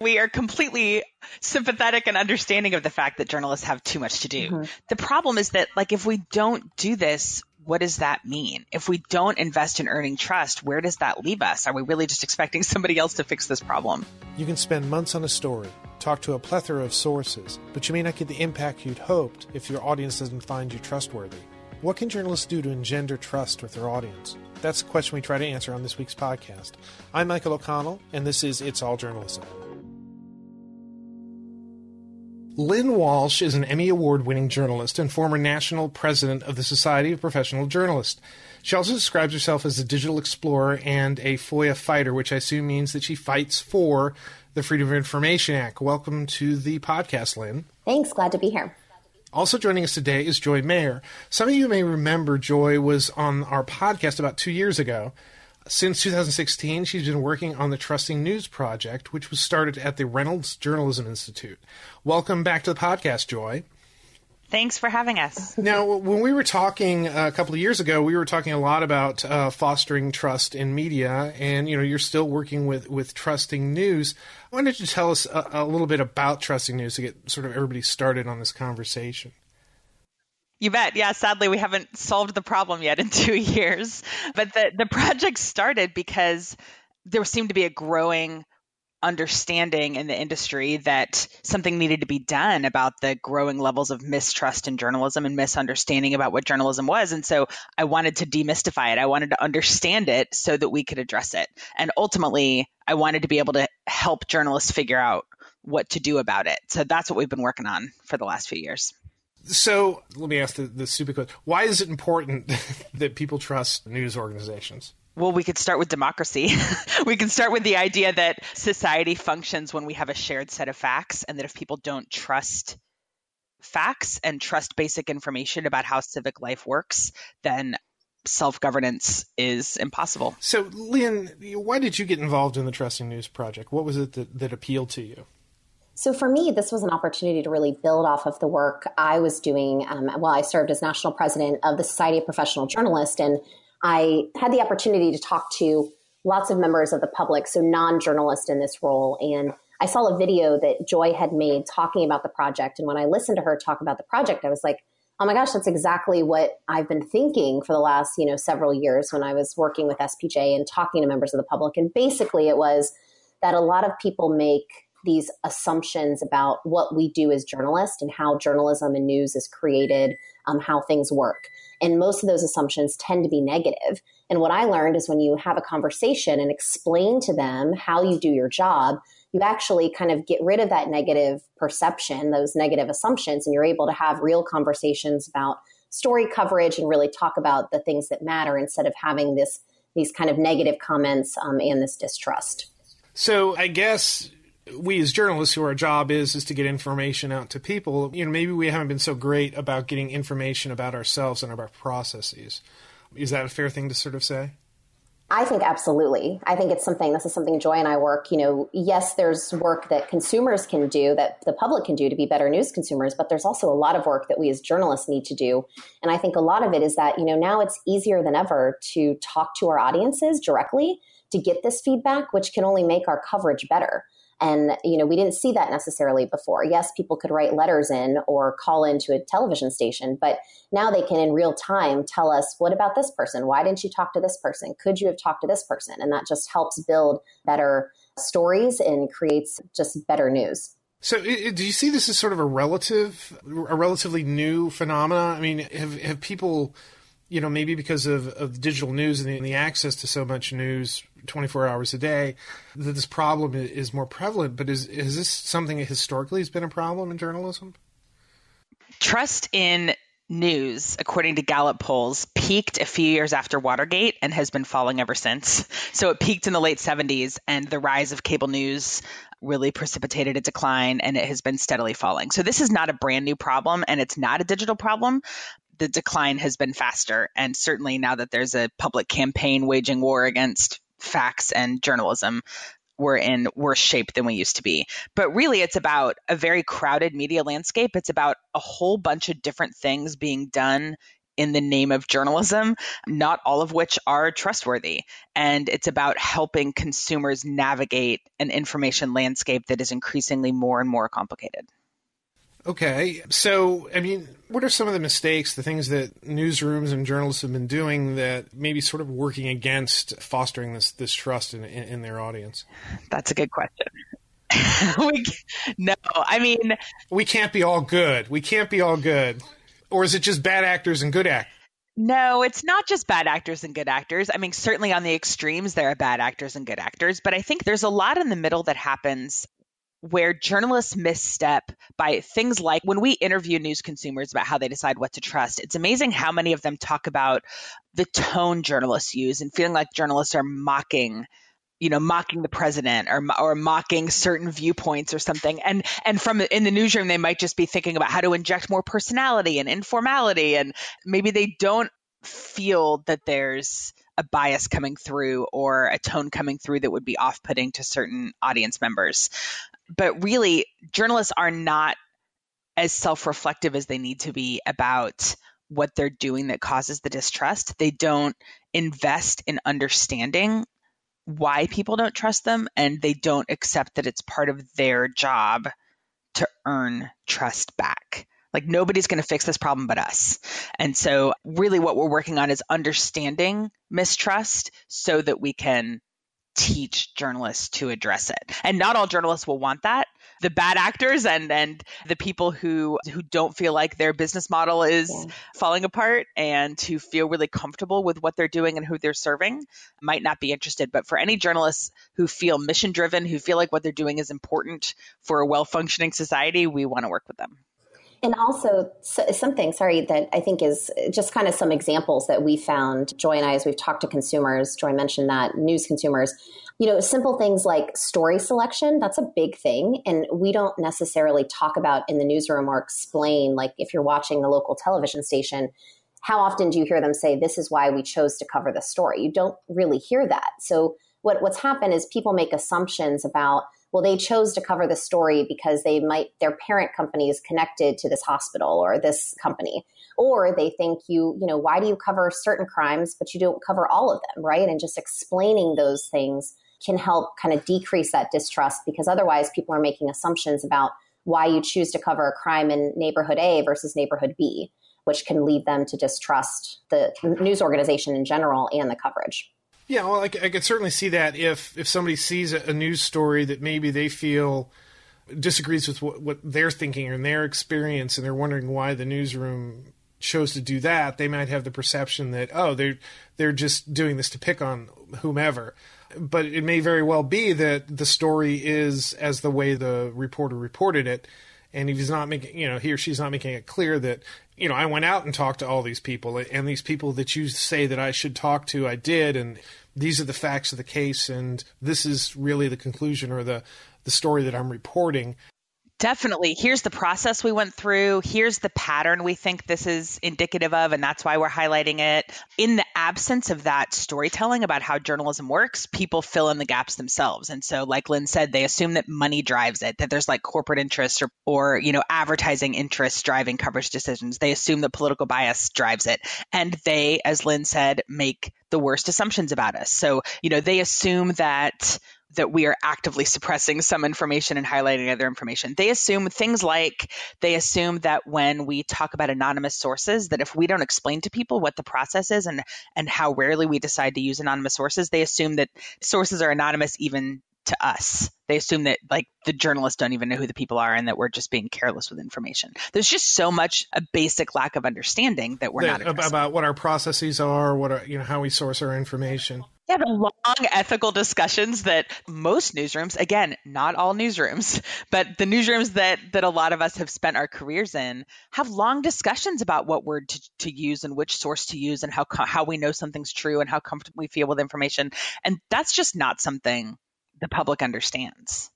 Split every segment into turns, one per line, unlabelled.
We are completely sympathetic and understanding of the fact that journalists have too much to do. Mm-hmm. The problem is that, like, if we don't do this, what does that mean? If we don't invest in earning trust, where does that leave us? Are we really just expecting somebody else to fix this problem?
You can spend months on a story, talk to a plethora of sources, but you may not get the impact you'd hoped if your audience doesn't find you trustworthy. What can journalists do to engender trust with their audience? That's the question we try to answer on this week's podcast. I'm Michael O'Connell, and this is It's All Journalism. Lynn Walsh is an Emmy Award winning journalist and former national president of the Society of Professional Journalists. She also describes herself as a digital explorer and a FOIA fighter, which I assume means that she fights for the Freedom of Information Act. Welcome to the podcast, Lynn.
Thanks. Glad to be here.
Also joining us today is Joy Mayer. Some of you may remember Joy was on our podcast about two years ago. Since 2016, she's been working on the Trusting News Project, which was started at the Reynolds Journalism Institute. Welcome back to the podcast, Joy.
Thanks for having us.
Now, when we were talking a couple of years ago, we were talking a lot about uh, fostering trust in media, and you know, you're still working with with Trusting News. Why don't you tell us a, a little bit about Trusting News to get sort of everybody started on this conversation?
You bet. Yeah, sadly, we haven't solved the problem yet in two years. But the, the project started because there seemed to be a growing understanding in the industry that something needed to be done about the growing levels of mistrust in journalism and misunderstanding about what journalism was. And so I wanted to demystify it. I wanted to understand it so that we could address it. And ultimately, I wanted to be able to help journalists figure out what to do about it. So that's what we've been working on for the last few years.
So let me ask the, the super question. Why is it important that people trust news organizations?
Well, we could start with democracy. we can start with the idea that society functions when we have a shared set of facts, and that if people don't trust facts and trust basic information about how civic life works, then self governance is impossible.
So, Lynn, why did you get involved in the Trusting News Project? What was it that, that appealed to you?
So for me, this was an opportunity to really build off of the work I was doing um, while I served as national president of the Society of Professional Journalists. And I had the opportunity to talk to lots of members of the public, so non journalists in this role. And I saw a video that Joy had made talking about the project. And when I listened to her talk about the project, I was like, oh my gosh, that's exactly what I've been thinking for the last, you know, several years when I was working with SPJ and talking to members of the public. And basically it was that a lot of people make these assumptions about what we do as journalists and how journalism and news is created, um, how things work. And most of those assumptions tend to be negative. And what I learned is when you have a conversation and explain to them how you do your job, you actually kind of get rid of that negative perception, those negative assumptions, and you're able to have real conversations about story coverage and really talk about the things that matter instead of having this these kind of negative comments um, and this distrust.
So I guess we as journalists who our job is is to get information out to people you know maybe we haven't been so great about getting information about ourselves and about processes is that a fair thing to sort of say
I think absolutely. I think it's something, this is something Joy and I work, you know, yes, there's work that consumers can do, that the public can do to be better news consumers, but there's also a lot of work that we as journalists need to do. And I think a lot of it is that, you know, now it's easier than ever to talk to our audiences directly to get this feedback, which can only make our coverage better. And, you know, we didn't see that necessarily before. Yes, people could write letters in or call into a television station, but now they can in real time tell us, what about this person? Why didn't you talk to this person? Could you have talked to this person? And that just helps build better stories and creates just better news.
So, do you see this as sort of a relative, a relatively new phenomenon? I mean, have have people you know, maybe because of, of digital news and the, and the, access to so much news 24 hours a day, that this problem is more prevalent. But is, is this something that historically has been a problem in journalism?
Trust in news, according to Gallup polls, peaked a few years after Watergate and has been falling ever since. So it peaked in the late 70s, and the rise of cable news really precipitated a decline and it has been steadily falling. So this is not a brand new problem and it's not a digital problem, the decline has been faster. And certainly now that there's a public campaign waging war against facts and journalism, we're in worse shape than we used to be. But really, it's about a very crowded media landscape. It's about a whole bunch of different things being done in the name of journalism, not all of which are trustworthy. And it's about helping consumers navigate an information landscape that is increasingly more and more complicated.
Okay. So, I mean, what are some of the mistakes, the things that newsrooms and journalists have been doing that maybe sort of working against fostering this this trust in, in, in their audience?
That's a good question. we, no, I mean,
we can't be all good. We can't be all good. Or is it just bad actors and good actors?
No, it's not just bad actors and good actors. I mean, certainly on the extremes, there are bad actors and good actors, but I think there's a lot in the middle that happens where journalists misstep by things like when we interview news consumers about how they decide what to trust. It's amazing how many of them talk about the tone journalists use and feeling like journalists are mocking you know mocking the president or or mocking certain viewpoints or something and and from in the newsroom they might just be thinking about how to inject more personality and informality and maybe they don't feel that there's a bias coming through or a tone coming through that would be off-putting to certain audience members but really, journalists are not as self reflective as they need to be about what they're doing that causes the distrust. They don't invest in understanding why people don't trust them, and they don't accept that it's part of their job to earn trust back. Like nobody's going to fix this problem but us. And so, really, what we're working on is understanding mistrust so that we can teach journalists to address it. And not all journalists will want that. The bad actors and and the people who who don't feel like their business model is yeah. falling apart and who feel really comfortable with what they're doing and who they're serving might not be interested. But for any journalists who feel mission driven, who feel like what they're doing is important for a well functioning society, we want to work with them.
And also something, sorry, that I think is just kind of some examples that we found, Joy and I, as we've talked to consumers, Joy mentioned that, news consumers, you know, simple things like story selection, that's a big thing. And we don't necessarily talk about in the newsroom or explain, like if you're watching the local television station, how often do you hear them say, this is why we chose to cover the story? You don't really hear that. So what, what's happened is people make assumptions about well they chose to cover the story because they might their parent company is connected to this hospital or this company. Or they think you you know why do you cover certain crimes but you don't cover all of them right? And just explaining those things can help kind of decrease that distrust because otherwise people are making assumptions about why you choose to cover a crime in neighborhood A versus neighborhood B which can lead them to distrust the news organization in general and the coverage
yeah, well, I, I could certainly see that if if somebody sees a, a news story that maybe they feel disagrees with what, what they're thinking or their experience, and they're wondering why the newsroom chose to do that, they might have the perception that oh, they're they're just doing this to pick on whomever. But it may very well be that the story is as the way the reporter reported it, and he's not making, you know, he or she's not making it clear that you know, I went out and talked to all these people, and these people that you say that I should talk to, I did, and these are the facts of the case, and this is really the conclusion or the the story that I'm reporting.
Definitely. Here's the process we went through. Here's the pattern we think this is indicative of, and that's why we're highlighting it. In the absence of that storytelling about how journalism works, people fill in the gaps themselves. And so, like Lynn said, they assume that money drives it, that there's like corporate interests or, or you know, advertising interests driving coverage decisions. They assume that political bias drives it. And they, as Lynn said, make the worst assumptions about us. So, you know, they assume that that we are actively suppressing some information and highlighting other information. They assume things like they assume that when we talk about anonymous sources, that if we don't explain to people what the process is and and how rarely we decide to use anonymous sources, they assume that sources are anonymous even to us. They assume that like the journalists don't even know who the people are and that we're just being careless with information. There's just so much a basic lack of understanding that we're that,
not about what our processes are, what are, you know how we source our information.
Yeah, the long ethical discussions that most newsrooms, again, not all newsrooms, but the newsrooms that that a lot of us have spent our careers in, have long discussions about what word to, to use and which source to use and how how we know something's true and how comfortable we feel with information. And that's just not something the public understands.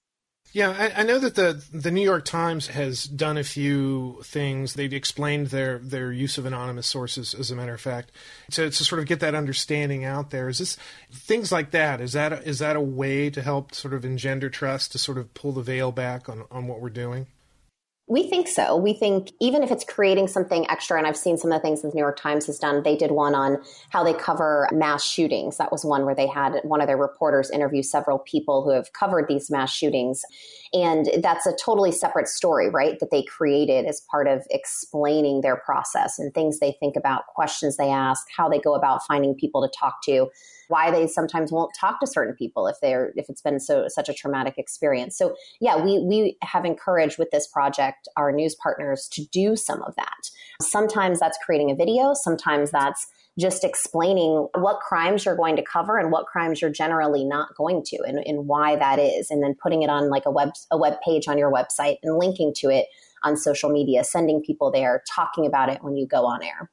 Yeah, I, I, know that the the New York Times has done a few things. They've explained their their use of anonymous sources, as a matter of fact, to to sort of get that understanding out there. Is this things like that? Is that a, is that a way to help sort of engender trust to sort of pull the veil back on on what we're doing?
We think so. We think even if it's creating something extra, and I've seen some of the things that the New York Times has done, they did one on how they cover mass shootings. That was one where they had one of their reporters interview several people who have covered these mass shootings. And that's a totally separate story, right? That they created as part of explaining their process and things they think about, questions they ask, how they go about finding people to talk to why they sometimes won't talk to certain people if they're if it's been so such a traumatic experience. So yeah, we we have encouraged with this project our news partners to do some of that. Sometimes that's creating a video, sometimes that's just explaining what crimes you're going to cover and what crimes you're generally not going to and, and why that is and then putting it on like a web a web page on your website and linking to it on social media sending people there talking about it when you go on air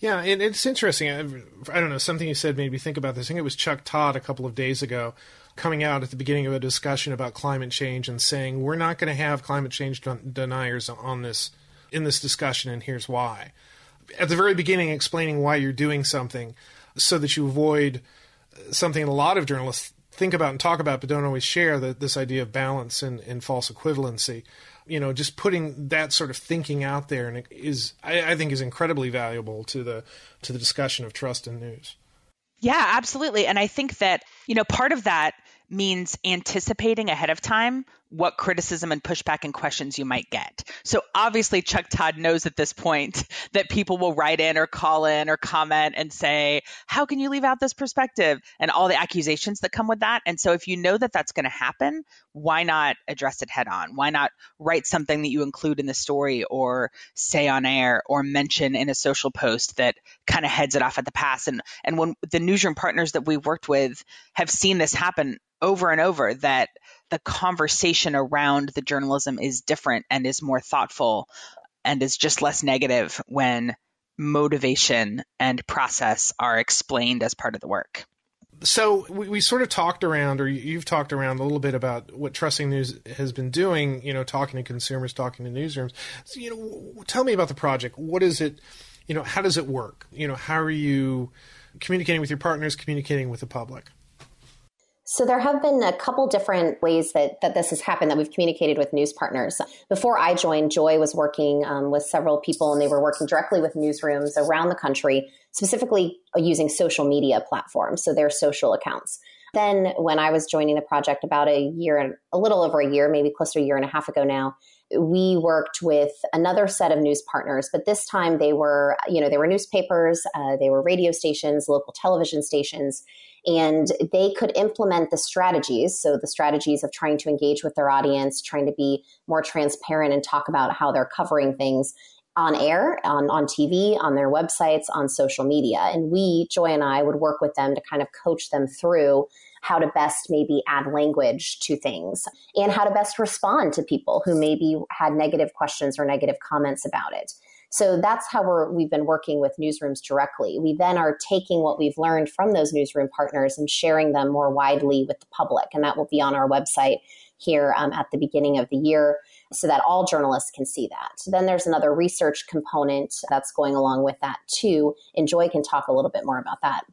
yeah, and it's interesting. I, don't know, something you said made me think about this. I think it was Chuck Todd a couple of days ago coming out at the beginning of a discussion about climate change and saying we're not going to have climate change deniers on this in this discussion and here's why. At the very beginning explaining why you're doing something so that you avoid uh, something a lot of journalists think about and talk about but don't always share that this idea of balance and, and false equivalency you know, just putting that sort of thinking out there and is I, I think is incredibly valuable to the to the discussion of trust in news.
Yeah, absolutely. And I think that, you know, part of that means anticipating ahead of time what criticism and pushback and questions you might get. So obviously Chuck Todd knows at this point that people will write in or call in or comment and say, "How can you leave out this perspective?" and all the accusations that come with that. And so if you know that that's going to happen, why not address it head on? Why not write something that you include in the story or say on air or mention in a social post that kind of heads it off at the pass and and when the newsroom partners that we've worked with have seen this happen over and over that the conversation around the journalism is different and is more thoughtful and is just less negative when motivation and process are explained as part of the work.
So we, we sort of talked around, or you've talked around a little bit about what Trusting News has been doing. You know, talking to consumers, talking to newsrooms. So, you know, tell me about the project. What is it? You know, how does it work? You know, how are you communicating with your partners, communicating with the public?
So there have been a couple different ways that, that this has happened that we've communicated with news partners. Before I joined, Joy was working um, with several people and they were working directly with newsrooms around the country, specifically using social media platforms, so their social accounts. Then when I was joining the project about a year, a little over a year, maybe close to a year and a half ago now, we worked with another set of news partners, but this time they were, you know, they were newspapers, uh, they were radio stations, local television stations, and they could implement the strategies. So, the strategies of trying to engage with their audience, trying to be more transparent and talk about how they're covering things on air, on, on TV, on their websites, on social media. And we, Joy and I, would work with them to kind of coach them through how to best maybe add language to things and how to best respond to people who maybe had negative questions or negative comments about it. So that's how we're, we've been working with newsrooms directly. We then are taking what we've learned from those newsroom partners and sharing them more widely with the public. And that will be on our website here um, at the beginning of the year so that all journalists can see that. So then there's another research component that's going along with that too. And Joy can talk a little bit more about that.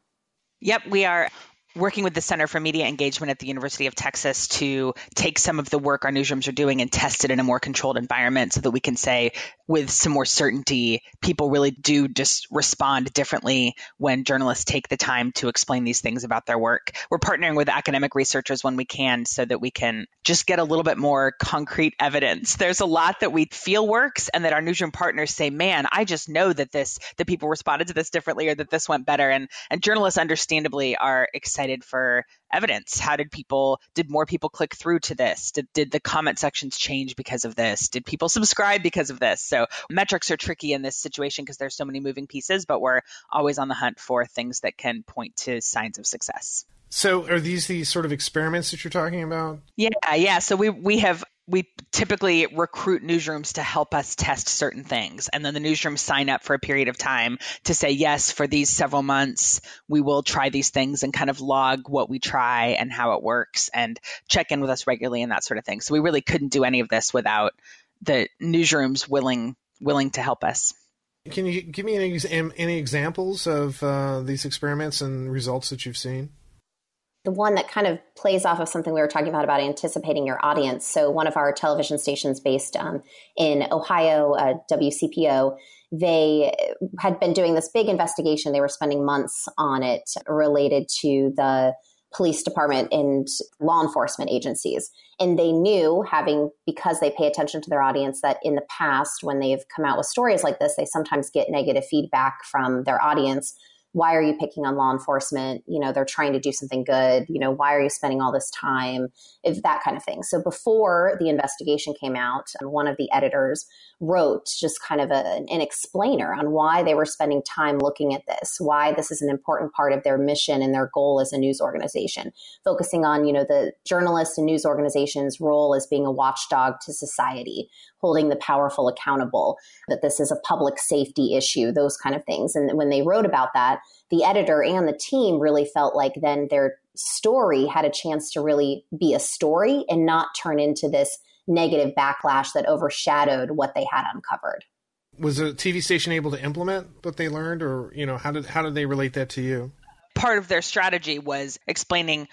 Yep, we are working with the Center for Media Engagement at the University of Texas to take some of the work our newsrooms are doing and test it in a more controlled environment so that we can say with some more certainty people really do just respond differently when journalists take the time to explain these things about their work. We're partnering with academic researchers when we can so that we can just get a little bit more concrete evidence. There's a lot that we feel works and that our newsroom partners say, "Man, I just know that this that people responded to this differently or that this went better." And and journalists understandably are excited excited for evidence. How did people, did more people click through to this? Did, did the comment sections change because of this? Did people subscribe because of this? So metrics are tricky in this situation because there's so many moving pieces, but we're always on the hunt for things that can point to signs of success.
So are these the sort of experiments that you're talking about?
Yeah, yeah. So we we have we typically recruit newsrooms to help us test certain things. And then the newsrooms sign up for a period of time to say, yes, for these several months, we will try these things and kind of log what we try and how it works and check in with us regularly and that sort of thing. So we really couldn't do any of this without the newsrooms willing willing to help us.
Can you give me any, any examples of uh, these experiments and results that you've seen?
The one that kind of plays off of something we were talking about about anticipating your audience. So one of our television stations based um, in Ohio, uh, WCPO, they had been doing this big investigation. They were spending months on it related to the police department and law enforcement agencies. And they knew, having because they pay attention to their audience, that in the past, when they've come out with stories like this, they sometimes get negative feedback from their audience why are you picking on law enforcement? You know, they're trying to do something good. You know, why are you spending all this time? If that kind of thing. So before the investigation came out, one of the editors wrote just kind of a, an explainer on why they were spending time looking at this, why this is an important part of their mission and their goal as a news organization, focusing on, you know, the journalists and news organizations' role as being a watchdog to society, holding the powerful accountable, that this is a public safety issue, those kind of things. And when they wrote about that, the editor and the team really felt like then their story had a chance to really be a story and not turn into this negative backlash that overshadowed what they had uncovered.
Was the TV station able to implement what they learned, or you know, how did how did they relate that to you?
Part of their strategy was explaining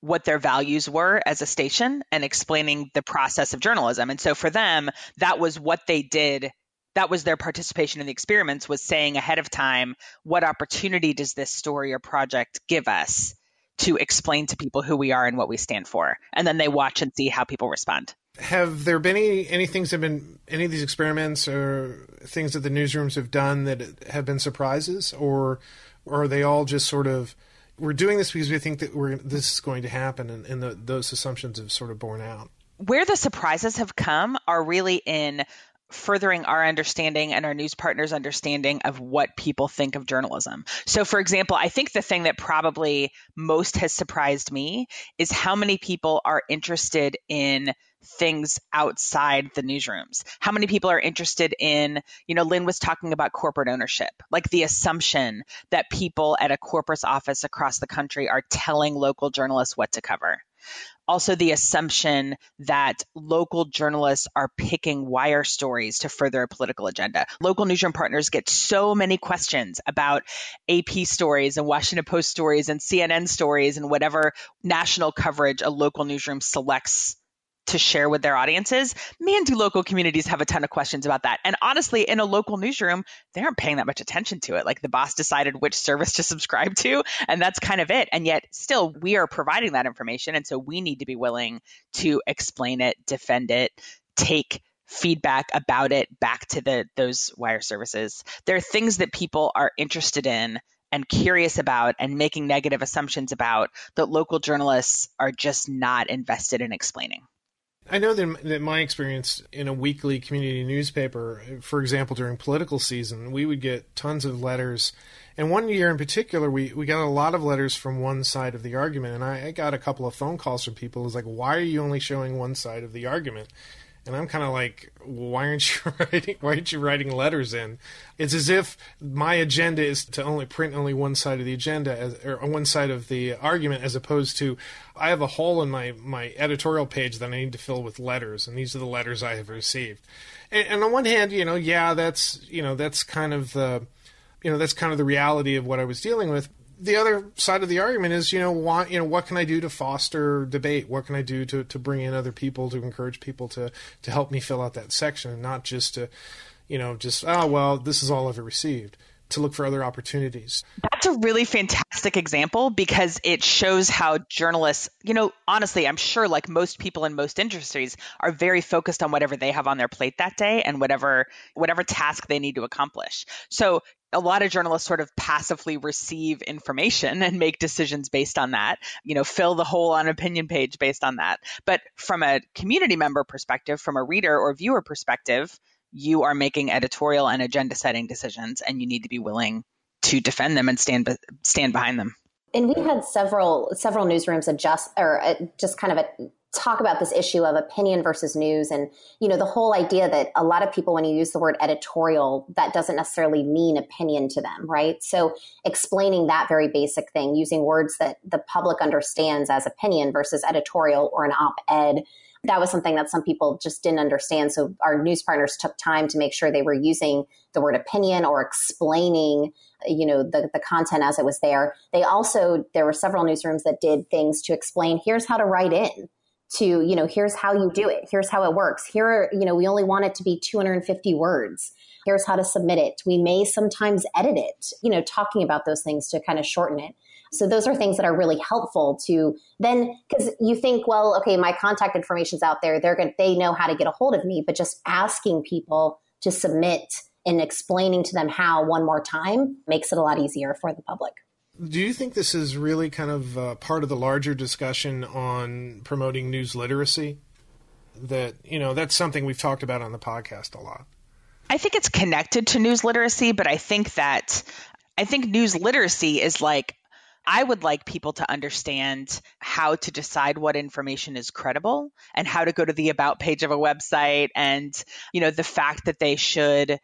what their values were as a station and explaining the process of journalism. And so for them, that was what they did that was their participation in the experiments was saying ahead of time what opportunity does this story or project give us to explain to people who we are and what we stand for? And then they watch and see how people respond.
Have there been any any things have been any of these experiments or things that the newsrooms have done that have been surprises? Or, or are they all just sort of we're doing this because we think that we're this is going to happen and, and the, those assumptions have sort of borne out?
Where the surprises have come are really in furthering our understanding and our news partners' understanding of what people think of journalism. So, for example, I think the thing that probably most has surprised me is how many people are interested in things outside the newsrooms. How many people are interested in, you know, Lynn was talking about corporate ownership, like the assumption that people at a corporate office across the country are telling local journalists what to cover also the assumption that local journalists are picking wire stories to further a political agenda. Local newsroom partners get so many questions about AP stories and Washington Post stories and CNN stories and whatever national coverage a local newsroom selects to share with their audiences, man, do local communities have a ton of questions about that. And honestly, in a local newsroom, they aren't paying that much attention to it. Like the boss decided which service to subscribe to, and that's kind of it. And yet, still, we are providing that information. And so we need to be willing to explain it, defend it, take feedback about it back to the those wire services. There are things that people are interested in and curious about and making negative assumptions about that local journalists are just not invested in explaining.
I know that, that my experience in a weekly community newspaper, for example, during political season, we would get tons of letters. And one year in particular, we, we got a lot of letters from one side of the argument. And I, I got a couple of phone calls from people. It was like, why are you only showing one side of the argument? And I'm kind of like, why aren't you writing? Why aren't you writing letters in? It's as if my agenda is to only print only one side of the agenda, as, or one side of the argument, as opposed to I have a hole in my my editorial page that I need to fill with letters, and these are the letters I have received. And, and on one hand, you know, yeah, that's you know that's kind of the you know that's kind of the reality of what I was dealing with the other side of the argument is, you know, you know, what can I do to foster debate? What can I do to, to bring in other people to encourage people to to help me fill out that section, and not just to, you know, just oh well, this is all I've received. To look for other opportunities.
That's a really fantastic example because it shows how journalists, you know, honestly, I'm sure like most people in most industries are very focused on whatever they have on their plate that day and whatever whatever task they need to accomplish. So a lot of journalists sort of passively receive information and make decisions based on that, you know, fill the hole on opinion page based on that. But from a community member perspective, from a reader or viewer perspective, you are making editorial and agenda setting decisions and you need to be willing to defend them and stand stand behind them.
And we had several several newsrooms adjust or uh, just kind of a talk about this issue of opinion versus news and you know the whole idea that a lot of people when you use the word editorial that doesn't necessarily mean opinion to them right so explaining that very basic thing using words that the public understands as opinion versus editorial or an op-ed that was something that some people just didn't understand. So our news partners took time to make sure they were using the word opinion or explaining, you know, the, the content as it was there. They also, there were several newsrooms that did things to explain, here's how to write in to, you know, here's how you do it. Here's how it works. Here, are, you know, we only want it to be 250 words. Here's how to submit it. We may sometimes edit it, you know, talking about those things to kind of shorten it. So those are things that are really helpful to then because you think, well, okay, my contact information's out there. They're to, they know how to get a hold of me, but just asking people to submit and explaining to them how one more time makes it a lot easier for the public.
Do you think this is really kind of uh, part of the larger discussion on promoting news literacy? That, you know, that's something we've talked about on the podcast a lot.
I think it's connected to news literacy, but I think that I think news literacy is like I would like people to understand how to decide what information is credible and how to go to the about page of a website and, you know, the fact that they should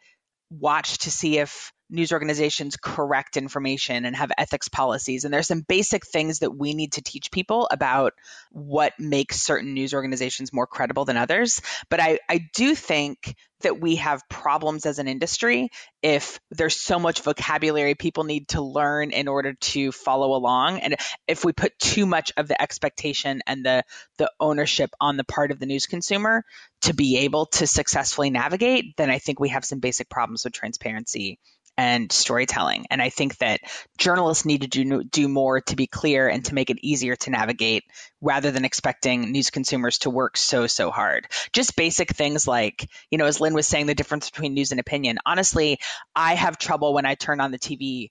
watch to see if news organizations correct information and have ethics policies. And there's some basic things that we need to teach people about what makes certain news organizations more credible than others. But I, I do think that we have problems as an industry if there's so much vocabulary people need to learn in order to follow along and if we put too much of the expectation and the the ownership on the part of the news consumer to be able to successfully navigate then i think we have some basic problems with transparency and storytelling. And I think that journalists need to do, do more to be clear and to make it easier to navigate rather than expecting news consumers to work so, so hard. Just basic things like, you know, as Lynn was saying, the difference between news and opinion. Honestly, I have trouble when I turn on the TV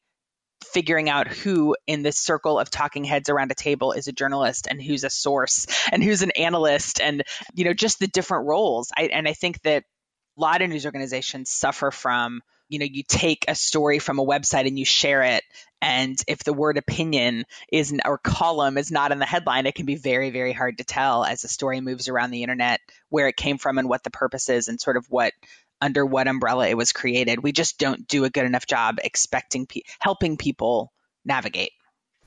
figuring out who in this circle of talking heads around a table is a journalist and who's a source and who's an analyst and you know just the different roles I, and i think that a lot of news organizations suffer from you know you take a story from a website and you share it and if the word opinion is or column is not in the headline it can be very very hard to tell as the story moves around the internet where it came from and what the purpose is and sort of what under what umbrella it was created we just don't do a good enough job expecting pe- helping people navigate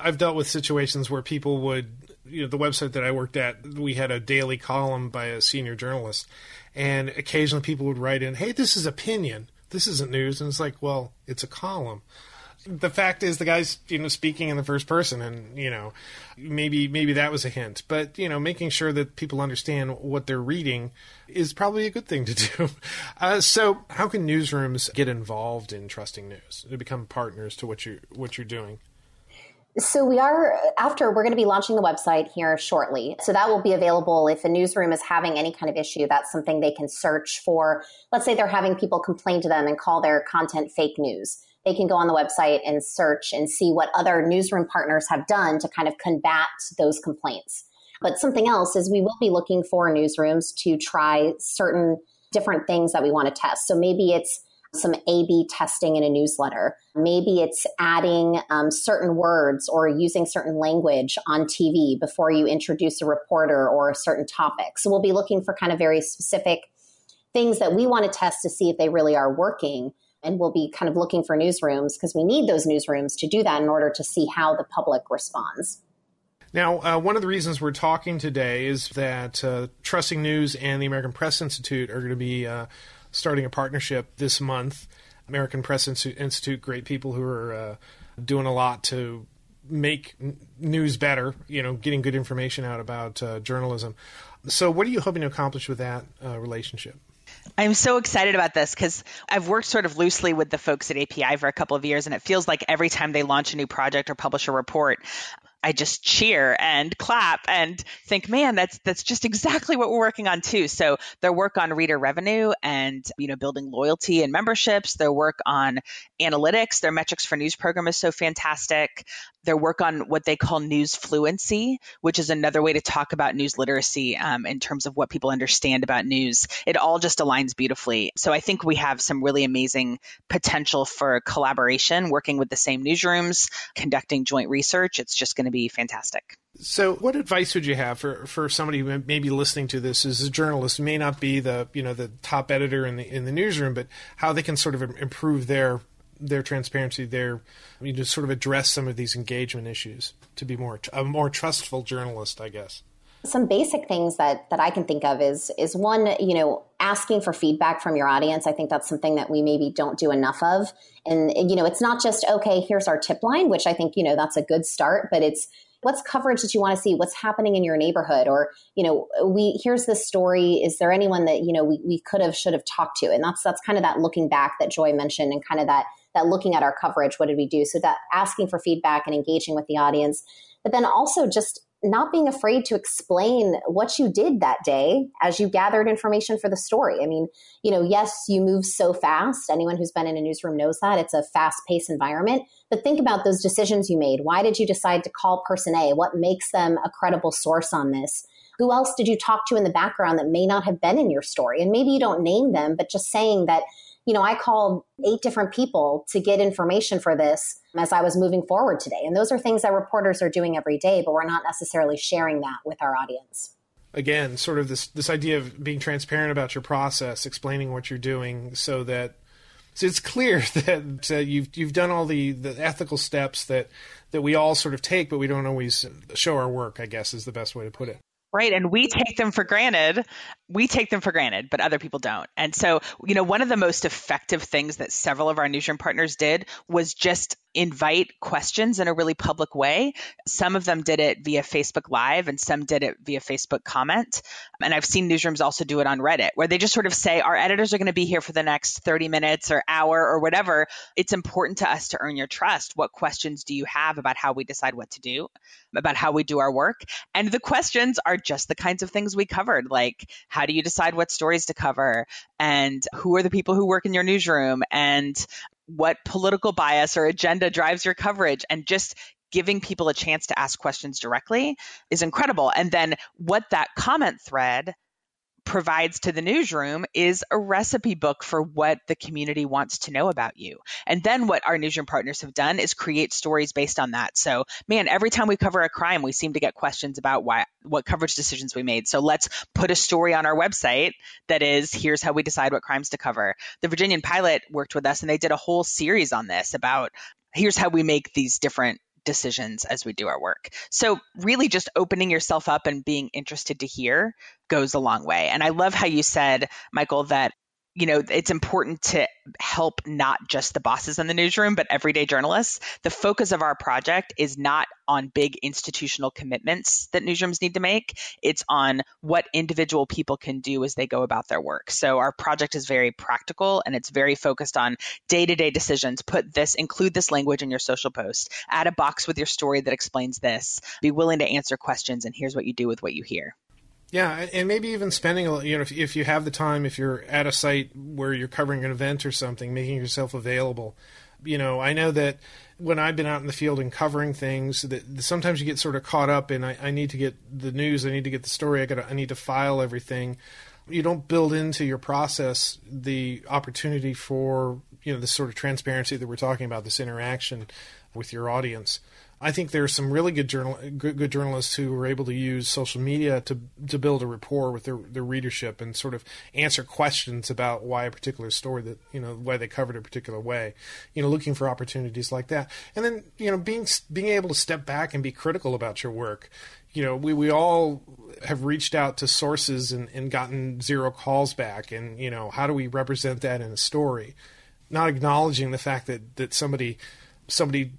I've dealt with situations where people would, you know, the website that I worked at, we had a daily column by a senior journalist, and occasionally people would write in, "Hey, this is opinion." This isn't news. And it's like, well, it's a column. The fact is, the guy's you know speaking in the first person, and you know maybe maybe that was a hint. But you know, making sure that people understand what they're reading is probably a good thing to do. Uh, so, how can newsrooms get involved in trusting news to become partners to what you what you're doing?
So we are after we're going to be launching the website here shortly. So that will be available if a newsroom is having any kind of issue. That's something they can search for. Let's say they're having people complain to them and call their content fake news. They can go on the website and search and see what other newsroom partners have done to kind of combat those complaints. But something else is we will be looking for newsrooms to try certain different things that we want to test. So maybe it's some A B testing in a newsletter. Maybe it's adding um, certain words or using certain language on TV before you introduce a reporter or a certain topic. So we'll be looking for kind of very specific things that we want to test to see if they really are working. And we'll be kind of looking for newsrooms because we need those newsrooms to do that in order to see how the public responds.
Now, uh, one of the reasons we're talking today is that uh, Trusting News and the American Press Institute are going to be uh, starting a partnership this month. American Press Institute, great people who are uh, doing a lot to make news better, you know, getting good information out about uh, journalism. So, what are you hoping to accomplish with that uh, relationship?
I'm so excited about this because I've worked sort of loosely with the folks at API for a couple of years, and it feels like every time they launch a new project or publish a report, I just cheer and clap and think, man, that's that's just exactly what we're working on too. So their work on reader revenue and you know building loyalty and memberships, their work on analytics, their metrics for news program is so fantastic. Their work on what they call news fluency, which is another way to talk about news literacy um, in terms of what people understand about news. It all just aligns beautifully. So I think we have some really amazing potential for collaboration, working with the same newsrooms, conducting joint research. It's just going to to be fantastic.
So, what advice would you have for, for somebody who may be listening to this as a journalist, may not be the you know the top editor in the in the newsroom, but how they can sort of improve their their transparency, their you know, sort of address some of these engagement issues to be more a more trustful journalist, I guess.
Some basic things that that I can think of is is one, you know, asking for feedback from your audience. I think that's something that we maybe don't do enough of. And you know, it's not just okay, here's our tip line, which I think, you know, that's a good start, but it's what's coverage that you want to see? What's happening in your neighborhood? Or you know we here's this story. Is there anyone that you know we, we could have should have talked to? And that's that's kind of that looking back that joy mentioned and kind of that that looking at our coverage what did we do? So that asking for feedback and engaging with the audience. But then also just not being afraid to explain what you did that day as you gathered information for the story. I mean, you know, yes, you move so fast. Anyone who's been in a newsroom knows that. It's a fast paced environment. But think about those decisions you made. Why did you decide to call person A? What makes them a credible source on this? Who else did you talk to in the background that may not have been in your story? And maybe you don't name them, but just saying that you know, I called eight different people to get information for this as I was moving forward today. And those are things that reporters are doing every day, but we're not necessarily sharing that with our audience.
Again, sort of this this idea of being transparent about your process, explaining what you're doing so that so it's clear that uh, you've you've done all the, the ethical steps that that we all sort of take, but we don't always show our work. I guess is the best way to put it.
Right. And we take them for granted. We take them for granted, but other people don't. And so, you know, one of the most effective things that several of our newsroom partners did was just invite questions in a really public way. Some of them did it via Facebook Live and some did it via Facebook comment. And I've seen newsrooms also do it on Reddit where they just sort of say, our editors are going to be here for the next 30 minutes or hour or whatever. It's important to us to earn your trust. What questions do you have about how we decide what to do, about how we do our work? And the questions are just the kinds of things we covered, like how do you decide what stories to cover? And who are the people who work in your newsroom? And what political bias or agenda drives your coverage and just giving people a chance to ask questions directly is incredible. And then what that comment thread provides to the newsroom is a recipe book for what the community wants to know about you. And then what our newsroom partners have done is create stories based on that. So, man, every time we cover a crime, we seem to get questions about why what coverage decisions we made. So, let's put a story on our website that is here's how we decide what crimes to cover. The Virginian Pilot worked with us and they did a whole series on this about here's how we make these different decisions as we do our work. So, really, just opening yourself up and being interested to hear goes a long way. And I love how you said, Michael, that you know, it's important to help not just the bosses in the newsroom, but everyday journalists. The focus of our project is not on big institutional commitments that newsrooms need to make. It's on what individual people can do as they go about their work. So our project is very practical and it's very focused on day to day decisions. Put this, include this language in your social post, add a box with your story that explains this, be willing to answer questions, and here's what you do with what you hear.
Yeah, and maybe even spending a you know if, if you have the time, if you're at a site where you're covering an event or something, making yourself available. You know, I know that when I've been out in the field and covering things, that sometimes you get sort of caught up in I, I need to get the news, I need to get the story, I got I need to file everything. You don't build into your process the opportunity for you know this sort of transparency that we're talking about, this interaction with your audience. I think there are some really good journal good, good, journalists who are able to use social media to to build a rapport with their their readership and sort of answer questions about why a particular story that you know why they covered a particular way. You know, looking for opportunities like that, and then you know being being able to step back and be critical about your work. You know, we we all have reached out to sources and, and gotten zero calls back, and you know, how do we represent that in a story? Not acknowledging the fact that that somebody somebody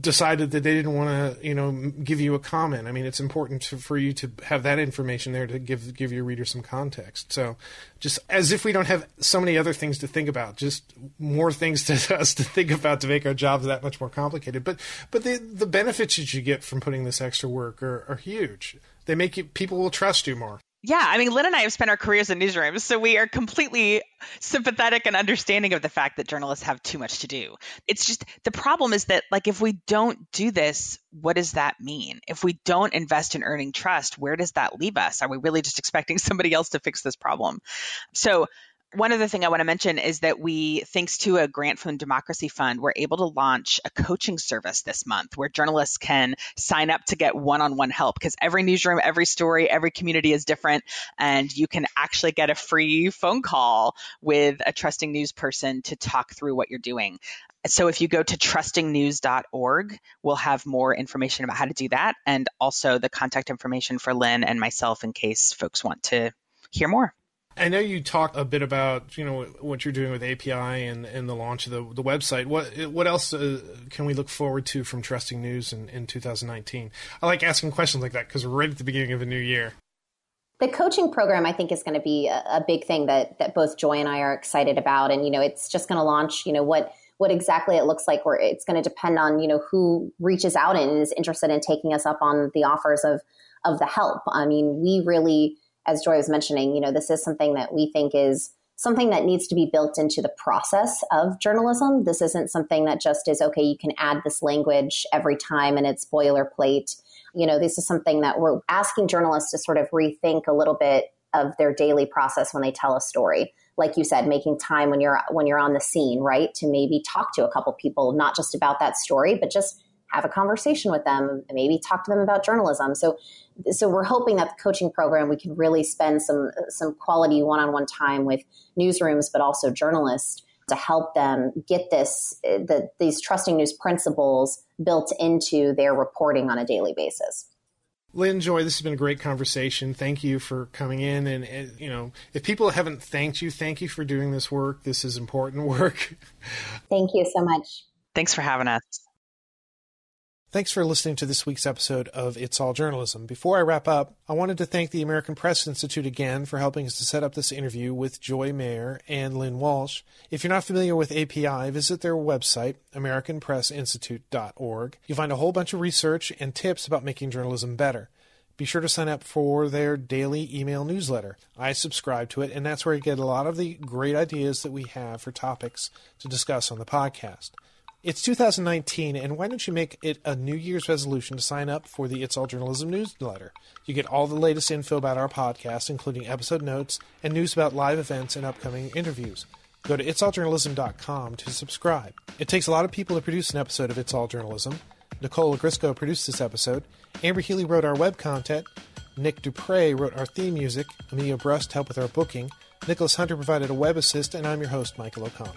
decided that they didn't want to, you know, give you a comment. I mean, it's important to, for you to have that information there to give give your reader some context. So, just as if we don't have so many other things to think about, just more things to us to think about to make our jobs that much more complicated. But but the the benefits that you get from putting this extra work are, are huge. They make you people will trust you more.
Yeah, I mean, Lynn and I have spent our careers in newsrooms, so we are completely sympathetic and understanding of the fact that journalists have too much to do. It's just the problem is that, like, if we don't do this, what does that mean? If we don't invest in earning trust, where does that leave us? Are we really just expecting somebody else to fix this problem? So, One other thing I want to mention is that we, thanks to a grant from Democracy Fund, we're able to launch a coaching service this month where journalists can sign up to get one on one help because every newsroom, every story, every community is different. And you can actually get a free phone call with a trusting news person to talk through what you're doing. So if you go to trustingnews.org, we'll have more information about how to do that and also the contact information for Lynn and myself in case folks want to hear more.
I know you talked a bit about you know what you're doing with API and, and the launch of the, the website. What what else uh, can we look forward to from Trusting News in, in 2019? I like asking questions like that because we're right at the beginning of a new year.
The coaching program, I think, is going to be a, a big thing that that both Joy and I are excited about, and you know, it's just going to launch. You know what what exactly it looks like where it's going to depend on you know who reaches out and is interested in taking us up on the offers of of the help i mean we really as Joy was mentioning, you know, this is something that we think is something that needs to be built into the process of journalism. This isn't something that just is okay, you can add this language every time and it's boilerplate. You know, this is something that we're asking journalists to sort of rethink a little bit of their daily process when they tell a story. Like you said, making time when you're when you're on the scene, right? To maybe talk to a couple people, not just about that story, but just have a conversation with them, maybe talk to them about journalism. So so we're hoping that the coaching program we can really spend some some quality one-on-one time with newsrooms but also journalists to help them get this the, these trusting news principles built into their reporting on a daily basis
Lynn Joy, this has been a great conversation. Thank you for coming in. And, and, you know, if people haven't thanked you, thank you for doing this work. This is important work.
Thank you so much.
Thanks for having us.
Thanks for listening to this week's episode of It's All Journalism. Before I wrap up, I wanted to thank the American Press Institute again for helping us to set up this interview with Joy Mayer and Lynn Walsh. If you're not familiar with API, visit their website, AmericanPressInstitute.org. You'll find a whole bunch of research and tips about making journalism better. Be sure to sign up for their daily email newsletter. I subscribe to it, and that's where you get a lot of the great ideas that we have for topics to discuss on the podcast. It's 2019, and why don't you make it a New Year's resolution to sign up for the It's All Journalism newsletter? You get all the latest info about our podcast, including episode notes and news about live events and upcoming interviews. Go to itsalljournalism.com to subscribe. It takes a lot of people to produce an episode of It's All Journalism. Nicole Grisco produced this episode. Amber Healy wrote our web content. Nick Dupre wrote our theme music. Amelia Brust helped with our booking. Nicholas Hunter provided a web assist, and I'm your host, Michael O'Connell.